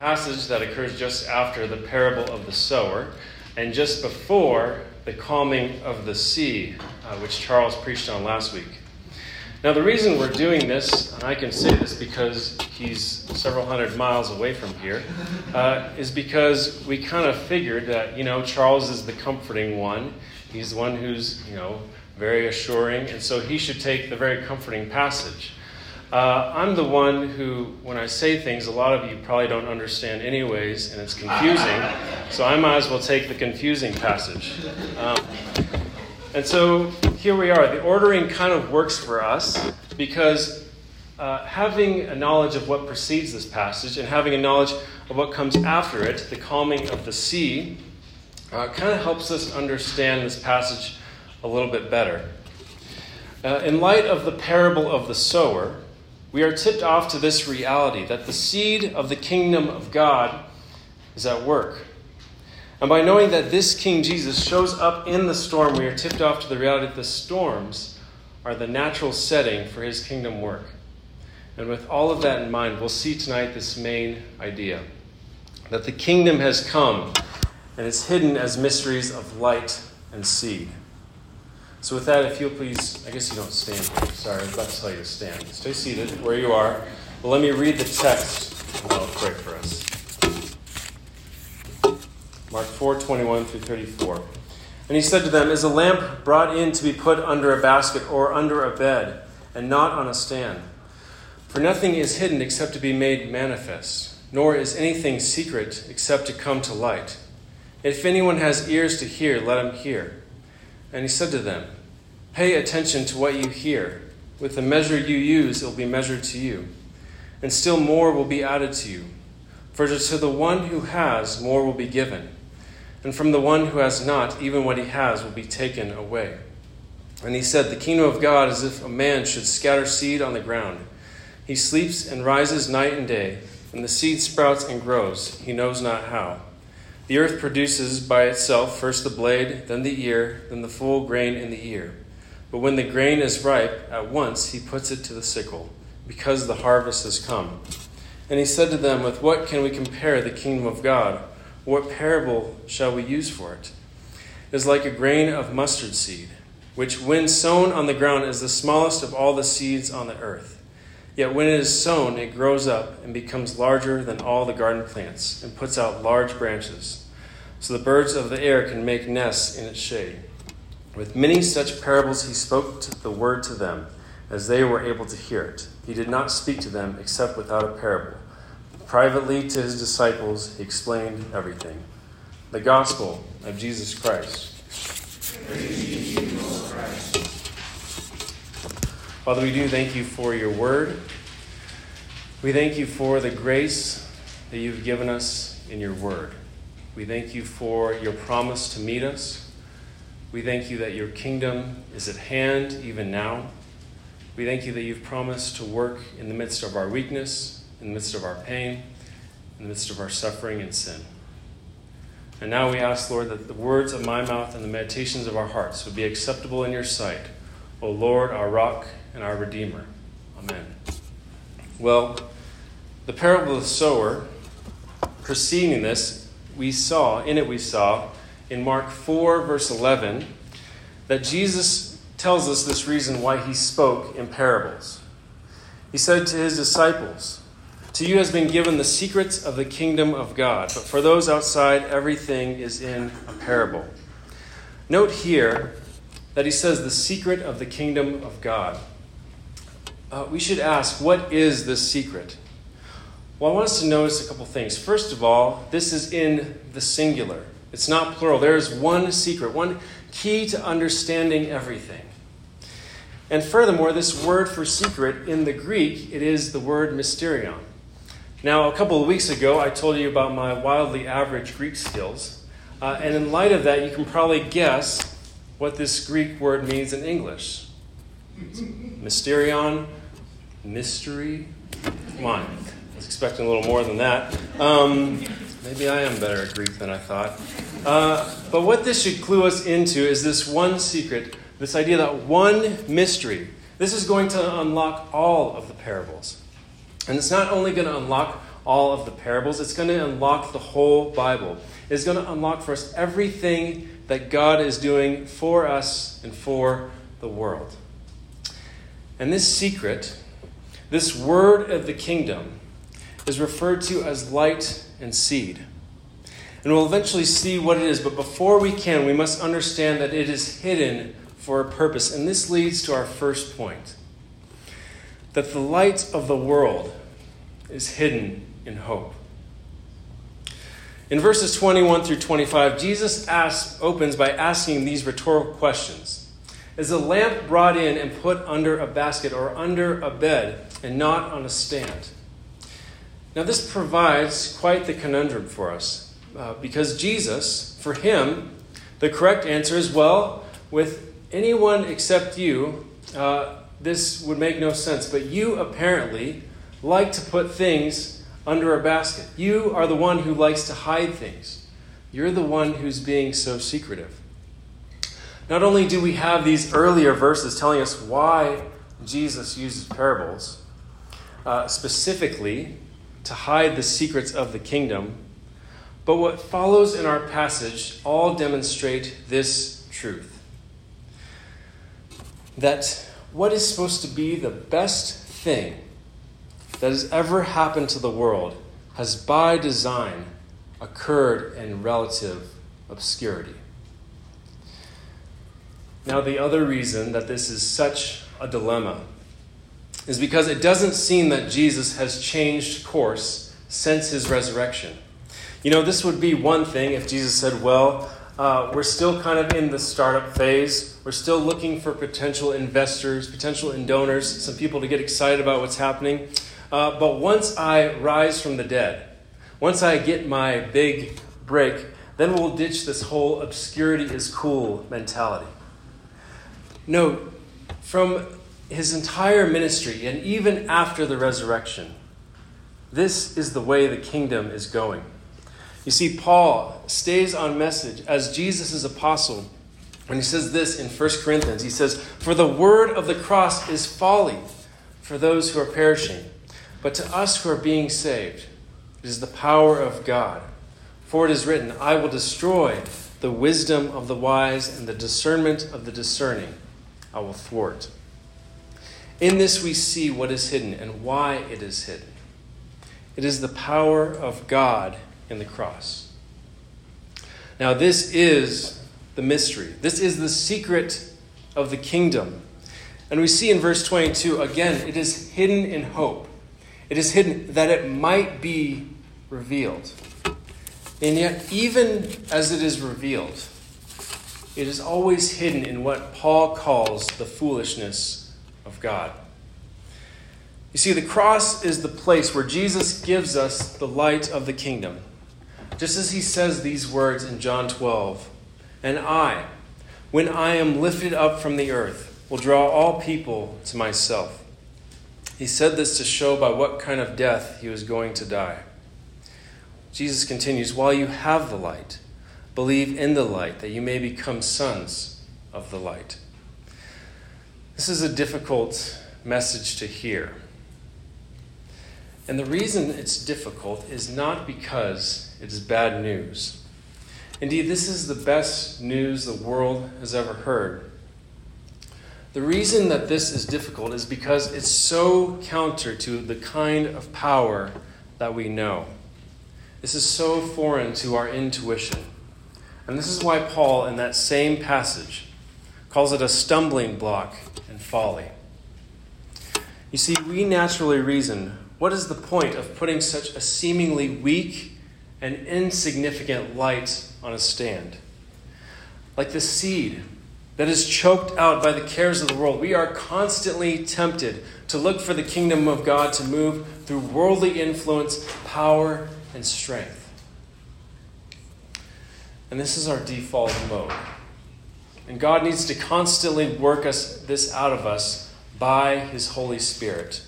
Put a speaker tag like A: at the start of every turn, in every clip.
A: passage that occurs just after the parable of the sower and just before the calming of the sea, uh, which Charles preached on last week. Now, the reason we're doing this, and I can say this because he's several hundred miles away from here, uh, is because we kind of figured that, you know, Charles is the comforting one. He's the one who's, you know, very assuring, and so he should take the very comforting passage. Uh, I'm the one who, when I say things, a lot of you probably don't understand anyways, and it's confusing. So I might as well take the confusing passage. Um, and so here we are. The ordering kind of works for us because uh, having a knowledge of what precedes this passage and having a knowledge of what comes after it, the calming of the sea, uh, kind of helps us understand this passage a little bit better. Uh, in light of the parable of the sower, we are tipped off to this reality that the seed of the kingdom of God is at work. And by knowing that this King Jesus shows up in the storm, we are tipped off to the reality that the storms are the natural setting for his kingdom work. And with all of that in mind, we'll see tonight this main idea that the kingdom has come and it's hidden as mysteries of light and seed. So, with that, if you'll please, I guess you don't stand. Sorry, I was about to tell you to stand. Stay seated where you are. But let me read the text, and I'll pray for us. Mark 4 21 through 34. And he said to them, Is a lamp brought in to be put under a basket or under a bed, and not on a stand? For nothing is hidden except to be made manifest, nor is anything secret except to come to light. If anyone has ears to hear, let him hear. And he said to them, Pay attention to what you hear. With the measure you use, it will be measured to you, and still more will be added to you. For to the one who has, more will be given, and from the one who has not, even what he has will be taken away. And he said, The kingdom of God is if a man should scatter seed on the ground. He sleeps and rises night and day, and the seed sprouts and grows, he knows not how. The earth produces by itself first the blade, then the ear, then the full grain in the ear. But when the grain is ripe, at once he puts it to the sickle, because the harvest has come. And he said to them, With what can we compare the kingdom of God? What parable shall we use for it? It is like a grain of mustard seed, which, when sown on the ground, is the smallest of all the seeds on the earth. Yet when it is sown, it grows up and becomes larger than all the garden plants and puts out large branches, so the birds of the air can make nests in its shade. With many such parables, he spoke the word to them, as they were able to hear it. He did not speak to them except without a parable. Privately to his disciples, he explained everything. The Gospel of Jesus Christ. Father, we do thank you for your word. We thank you for the grace that you've given us in your word. We thank you for your promise to meet us. We thank you that your kingdom is at hand even now. We thank you that you've promised to work in the midst of our weakness, in the midst of our pain, in the midst of our suffering and sin. And now we ask, Lord, that the words of my mouth and the meditations of our hearts would be acceptable in your sight, O Lord, our rock and our Redeemer. Amen. Well, the parable of the sower, preceding this, we saw, in it we saw, in Mark 4, verse 11, that Jesus tells us this reason why he spoke in parables. He said to his disciples, To you has been given the secrets of the kingdom of God, but for those outside, everything is in a parable. Note here that he says the secret of the kingdom of God uh, we should ask, what is the secret? Well, I want us to notice a couple things. First of all, this is in the singular, it's not plural. There is one secret, one key to understanding everything. And furthermore, this word for secret in the Greek, it is the word mysterion. Now, a couple of weeks ago, I told you about my wildly average Greek skills. Uh, and in light of that, you can probably guess what this Greek word means in English. Mysterion, mystery. On. I was expecting a little more than that. Um, maybe I am better at Greek than I thought. Uh, but what this should clue us into is this one secret, this idea that one mystery. This is going to unlock all of the parables. And it's not only going to unlock all of the parables. It's going to unlock the whole Bible. It's going to unlock for us everything that God is doing for us and for the world. And this secret, this word of the kingdom, is referred to as light and seed. And we'll eventually see what it is, but before we can, we must understand that it is hidden for a purpose. And this leads to our first point that the light of the world is hidden in hope. In verses 21 through 25, Jesus asks, opens by asking these rhetorical questions Is a lamp brought in and put under a basket or under a bed and not on a stand? Now, this provides quite the conundrum for us uh, because Jesus, for him, the correct answer is well, with anyone except you, uh, this would make no sense. But you apparently like to put things under a basket. You are the one who likes to hide things. You're the one who's being so secretive. Not only do we have these earlier verses telling us why Jesus uses parables, uh, specifically to hide the secrets of the kingdom, but what follows in our passage all demonstrate this truth that what is supposed to be the best thing that has ever happened to the world has by design occurred in relative obscurity. Now, the other reason that this is such a dilemma is because it doesn't seem that Jesus has changed course since his resurrection. You know, this would be one thing if Jesus said, Well, uh, we're still kind of in the startup phase. We're still looking for potential investors, potential donors, some people to get excited about what's happening. Uh, but once I rise from the dead, once I get my big break, then we'll ditch this whole obscurity is cool mentality. No, from his entire ministry and even after the resurrection, this is the way the kingdom is going. You see, Paul stays on message as Jesus' apostle when he says this in 1 Corinthians. He says, For the word of the cross is folly for those who are perishing but to us who are being saved, it is the power of God. For it is written, I will destroy the wisdom of the wise and the discernment of the discerning. I will thwart. In this we see what is hidden and why it is hidden. It is the power of God in the cross. Now, this is the mystery. This is the secret of the kingdom. And we see in verse 22 again, it is hidden in hope. It is hidden that it might be revealed. And yet, even as it is revealed, it is always hidden in what Paul calls the foolishness of God. You see, the cross is the place where Jesus gives us the light of the kingdom. Just as he says these words in John 12 And I, when I am lifted up from the earth, will draw all people to myself. He said this to show by what kind of death he was going to die. Jesus continues While you have the light, believe in the light, that you may become sons of the light. This is a difficult message to hear. And the reason it's difficult is not because it is bad news. Indeed, this is the best news the world has ever heard. The reason that this is difficult is because it's so counter to the kind of power that we know. This is so foreign to our intuition. And this is why Paul, in that same passage, calls it a stumbling block and folly. You see, we naturally reason what is the point of putting such a seemingly weak and insignificant light on a stand? Like the seed that is choked out by the cares of the world. We are constantly tempted to look for the kingdom of God to move through worldly influence, power, and strength. And this is our default mode. And God needs to constantly work us this out of us by his Holy Spirit.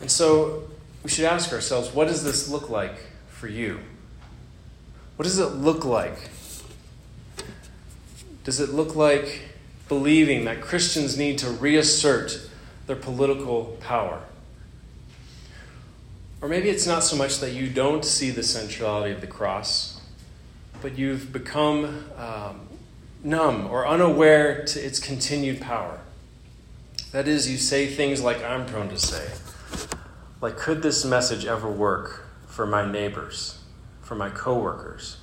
A: And so we should ask ourselves, what does this look like for you? What does it look like does it look like believing that Christians need to reassert their political power? Or maybe it's not so much that you don't see the centrality of the cross, but you've become um, numb or unaware to its continued power. That is, you say things like I'm prone to say. Like, could this message ever work for my neighbors, for my coworkers?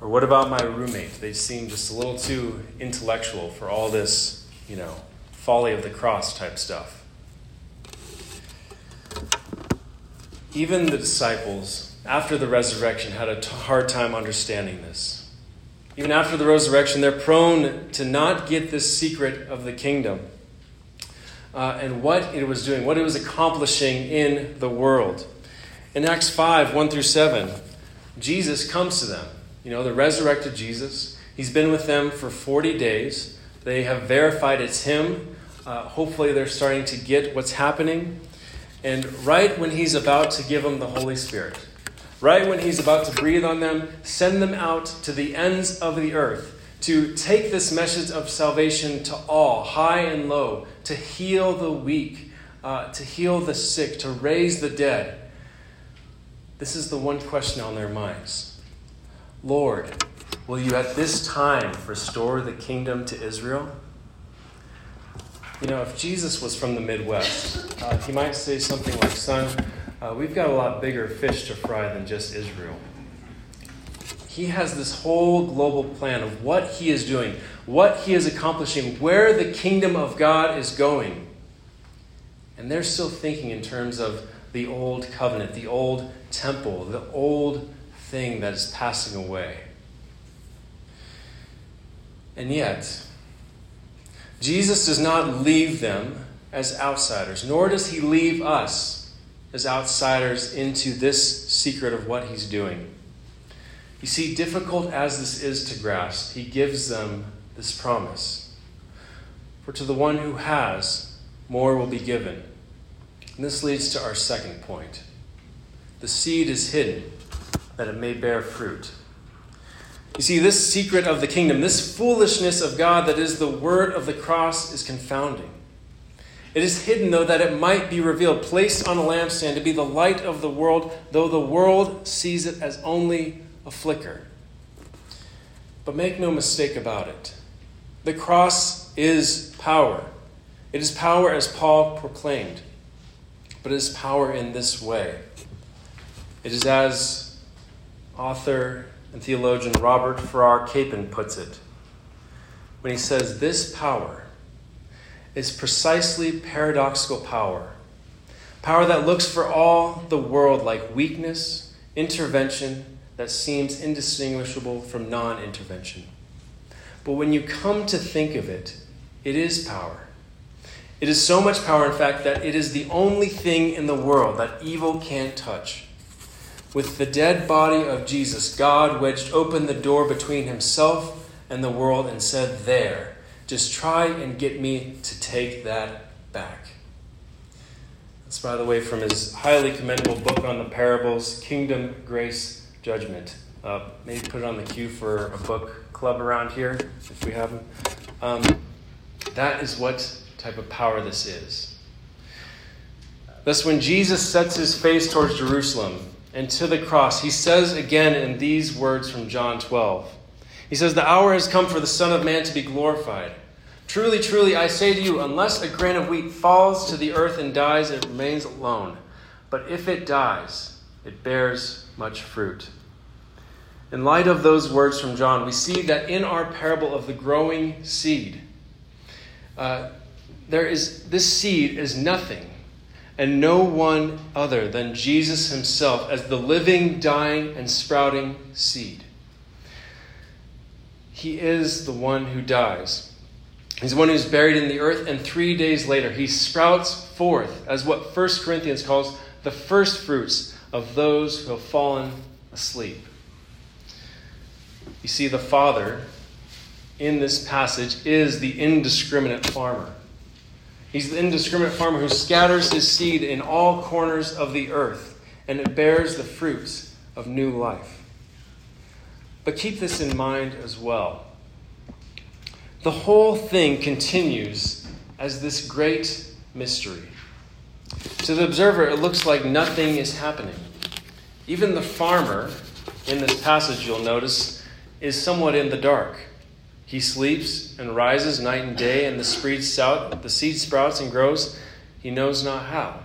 A: Or what about my roommate? They seem just a little too intellectual for all this, you know, folly of the cross type stuff. Even the disciples, after the resurrection, had a t- hard time understanding this. Even after the resurrection, they're prone to not get this secret of the kingdom uh, and what it was doing, what it was accomplishing in the world. In Acts 5 1 through 7, Jesus comes to them. You know, the resurrected Jesus. He's been with them for 40 days. They have verified it's him. Uh, hopefully, they're starting to get what's happening. And right when he's about to give them the Holy Spirit, right when he's about to breathe on them, send them out to the ends of the earth to take this message of salvation to all, high and low, to heal the weak, uh, to heal the sick, to raise the dead. This is the one question on their minds Lord, will you at this time restore the kingdom to Israel? You know, if Jesus was from the Midwest, uh, he might say something like, Son, uh, we've got a lot bigger fish to fry than just Israel. He has this whole global plan of what he is doing, what he is accomplishing, where the kingdom of God is going. And they're still thinking in terms of the old covenant, the old temple, the old thing that is passing away. And yet, Jesus does not leave them as outsiders, nor does he leave us as outsiders into this secret of what he's doing. You see, difficult as this is to grasp, he gives them this promise. For to the one who has, more will be given. And this leads to our second point. The seed is hidden that it may bear fruit. You see, this secret of the kingdom, this foolishness of God that is the word of the cross, is confounding. It is hidden, though, that it might be revealed, placed on a lampstand to be the light of the world, though the world sees it as only a flicker. But make no mistake about it. The cross is power. It is power as Paul proclaimed, but it is power in this way. It is as author and theologian Robert Farrar Capon puts it when he says, This power is precisely paradoxical power. Power that looks for all the world like weakness, intervention, that seems indistinguishable from non intervention. But when you come to think of it, it is power. It is so much power, in fact, that it is the only thing in the world that evil can't touch. With the dead body of Jesus, God wedged open the door between himself and the world and said, There, just try and get me to take that back. That's, by the way, from his highly commendable book on the parables, Kingdom, Grace, judgment. Uh, maybe put it on the queue for a book club around here if we have them. Um, that is what type of power this is. Thus, when Jesus sets his face towards Jerusalem and to the cross, he says again in these words from John 12 He says, The hour has come for the Son of Man to be glorified. Truly, truly, I say to you, unless a grain of wheat falls to the earth and dies, it remains alone. But if it dies, it bears much fruit. In light of those words from John, we see that in our parable of the growing seed, uh, there is this seed is nothing and no one other than Jesus himself as the living, dying, and sprouting seed. He is the one who dies. He's the one who's buried in the earth, and three days later he sprouts forth as what 1 Corinthians calls the first fruits of those who have fallen asleep. You see, the Father in this passage is the indiscriminate farmer. He's the indiscriminate farmer who scatters his seed in all corners of the earth, and it bears the fruits of new life. But keep this in mind as well. The whole thing continues as this great mystery. To the observer, it looks like nothing is happening. Even the farmer in this passage, you'll notice, is somewhat in the dark. He sleeps and rises night and day, and the seed, sprouts and grows. He knows not how.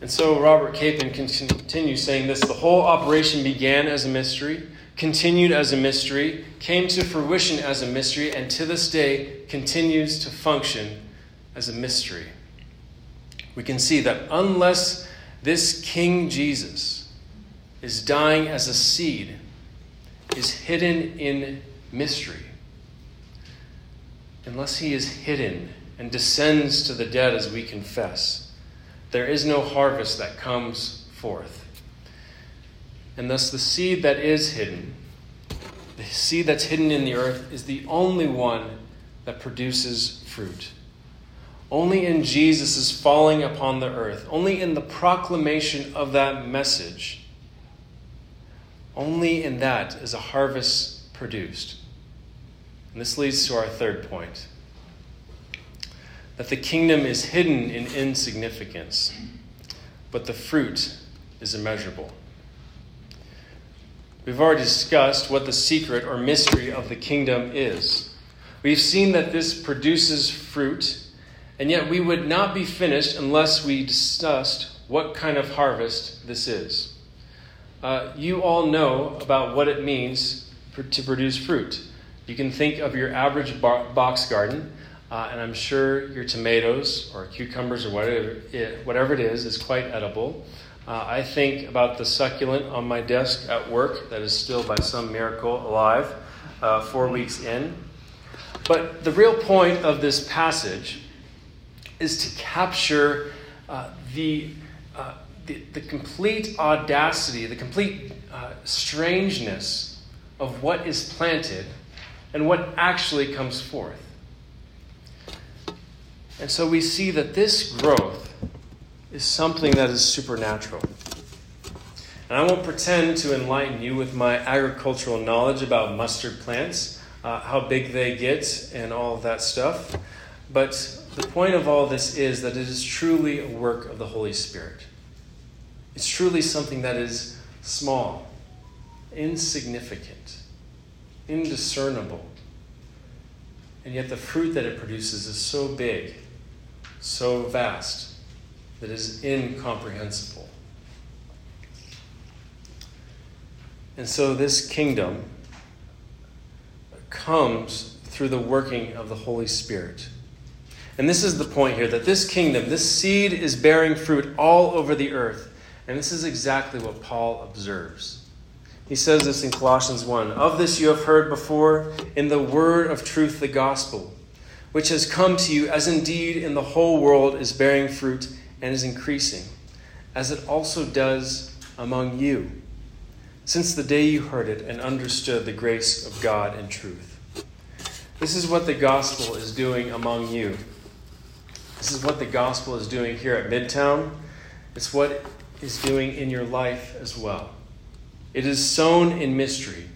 A: And so Robert Capon continues saying this the whole operation began as a mystery, continued as a mystery, came to fruition as a mystery, and to this day continues to function as a mystery. We can see that unless this King Jesus is dying as a seed, is hidden in mystery, unless he is hidden and descends to the dead as we confess, there is no harvest that comes forth. And thus, the seed that is hidden, the seed that's hidden in the earth, is the only one that produces fruit. Only in Jesus' falling upon the earth, only in the proclamation of that message, only in that is a harvest produced. And this leads to our third point that the kingdom is hidden in insignificance, but the fruit is immeasurable. We've already discussed what the secret or mystery of the kingdom is. We've seen that this produces fruit, and yet we would not be finished unless we discussed what kind of harvest this is. Uh, you all know about what it means to produce fruit. You can think of your average box garden, uh, and I'm sure your tomatoes or cucumbers or whatever it, whatever it is is quite edible. Uh, I think about the succulent on my desk at work that is still, by some miracle, alive uh, four weeks in. But the real point of this passage is to capture uh, the, uh, the, the, complete audacity, the complete uh, strangeness of what is planted and what actually comes forth. And so we see that this growth is something that is supernatural. And I won't pretend to enlighten you with my agricultural knowledge about mustard plants, uh, how big they get, and all of that stuff. But the point of all this is that it is truly a work of the Holy Spirit. It's truly something that is small, insignificant, indiscernible. And yet the fruit that it produces is so big so vast that is incomprehensible. And so this kingdom comes through the working of the Holy Spirit. And this is the point here that this kingdom, this seed is bearing fruit all over the earth. And this is exactly what Paul observes. He says this in Colossians 1 Of this you have heard before in the word of truth, the gospel which has come to you, as indeed in the whole world is bearing fruit and is increasing, as it also does among you, since the day you heard it and understood the grace of God and truth. This is what the gospel is doing among you. This is what the gospel is doing here at Midtown. It's what is doing in your life as well. It is sown in mystery,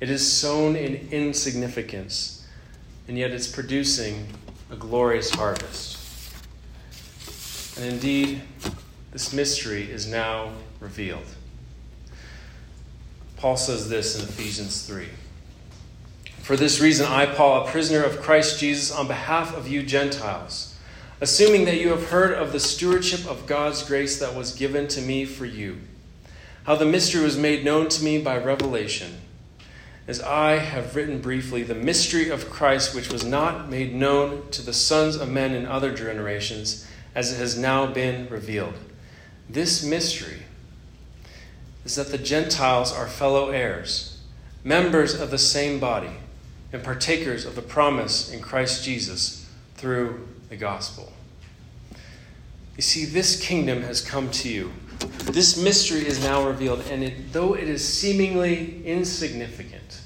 A: it is sown in insignificance and yet it's producing a glorious harvest. And indeed, this mystery is now revealed. Paul says this in Ephesians 3. For this reason, I, Paul, a prisoner of Christ Jesus, on behalf of you Gentiles, assuming that you have heard of the stewardship of God's grace that was given to me for you, how the mystery was made known to me by revelation as I have written briefly, the mystery of Christ, which was not made known to the sons of men in other generations, as it has now been revealed. This mystery is that the Gentiles are fellow heirs, members of the same body, and partakers of the promise in Christ Jesus through the gospel. You see, this kingdom has come to you. This mystery is now revealed, and it, though it is seemingly insignificant,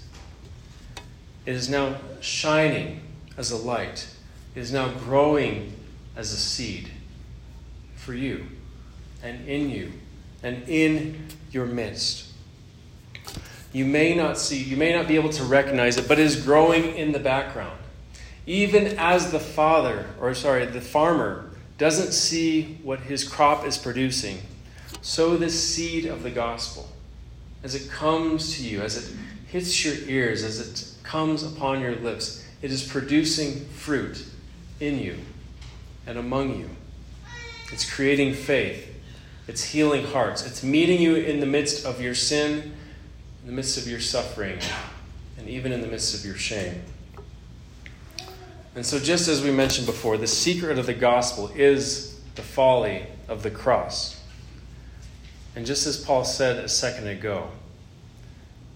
A: it is now shining as a light. It is now growing as a seed for you and in you and in your midst. You may not see, you may not be able to recognize it, but it is growing in the background. Even as the father, or sorry, the farmer doesn't see what his crop is producing, sow the seed of the gospel as it comes to you, as it hits your ears, as it comes upon your lips. It is producing fruit in you and among you. It's creating faith. It's healing hearts. It's meeting you in the midst of your sin, in the midst of your suffering, and even in the midst of your shame. And so, just as we mentioned before, the secret of the gospel is the folly of the cross. And just as Paul said a second ago,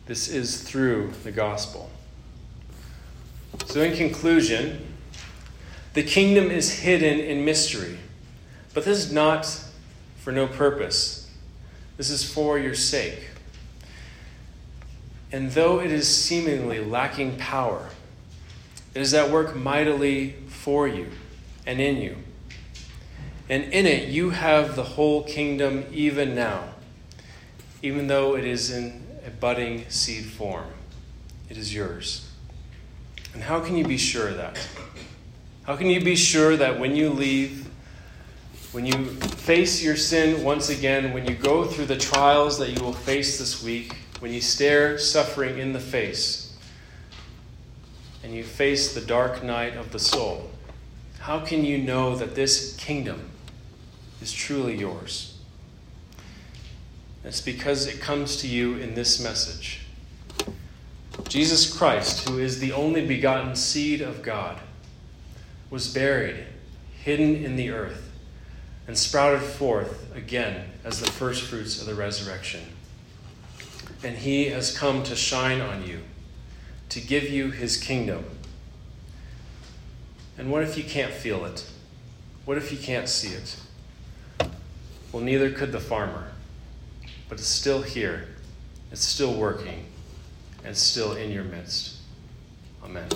A: this is through the gospel. So, in conclusion, the kingdom is hidden in mystery, but this is not for no purpose. This is for your sake. And though it is seemingly lacking power, it is at work mightily for you and in you. And in it, you have the whole kingdom even now, even though it is in a budding seed form. It is yours. And how can you be sure of that? How can you be sure that when you leave, when you face your sin once again, when you go through the trials that you will face this week, when you stare suffering in the face, and you face the dark night of the soul, how can you know that this kingdom is truly yours? It's because it comes to you in this message. Jesus Christ, who is the only begotten seed of God, was buried, hidden in the earth, and sprouted forth again as the first fruits of the resurrection. And he has come to shine on you, to give you his kingdom. And what if you can't feel it? What if you can't see it? Well, neither could the farmer, but it's still here, it's still working, and still in your midst. Amen.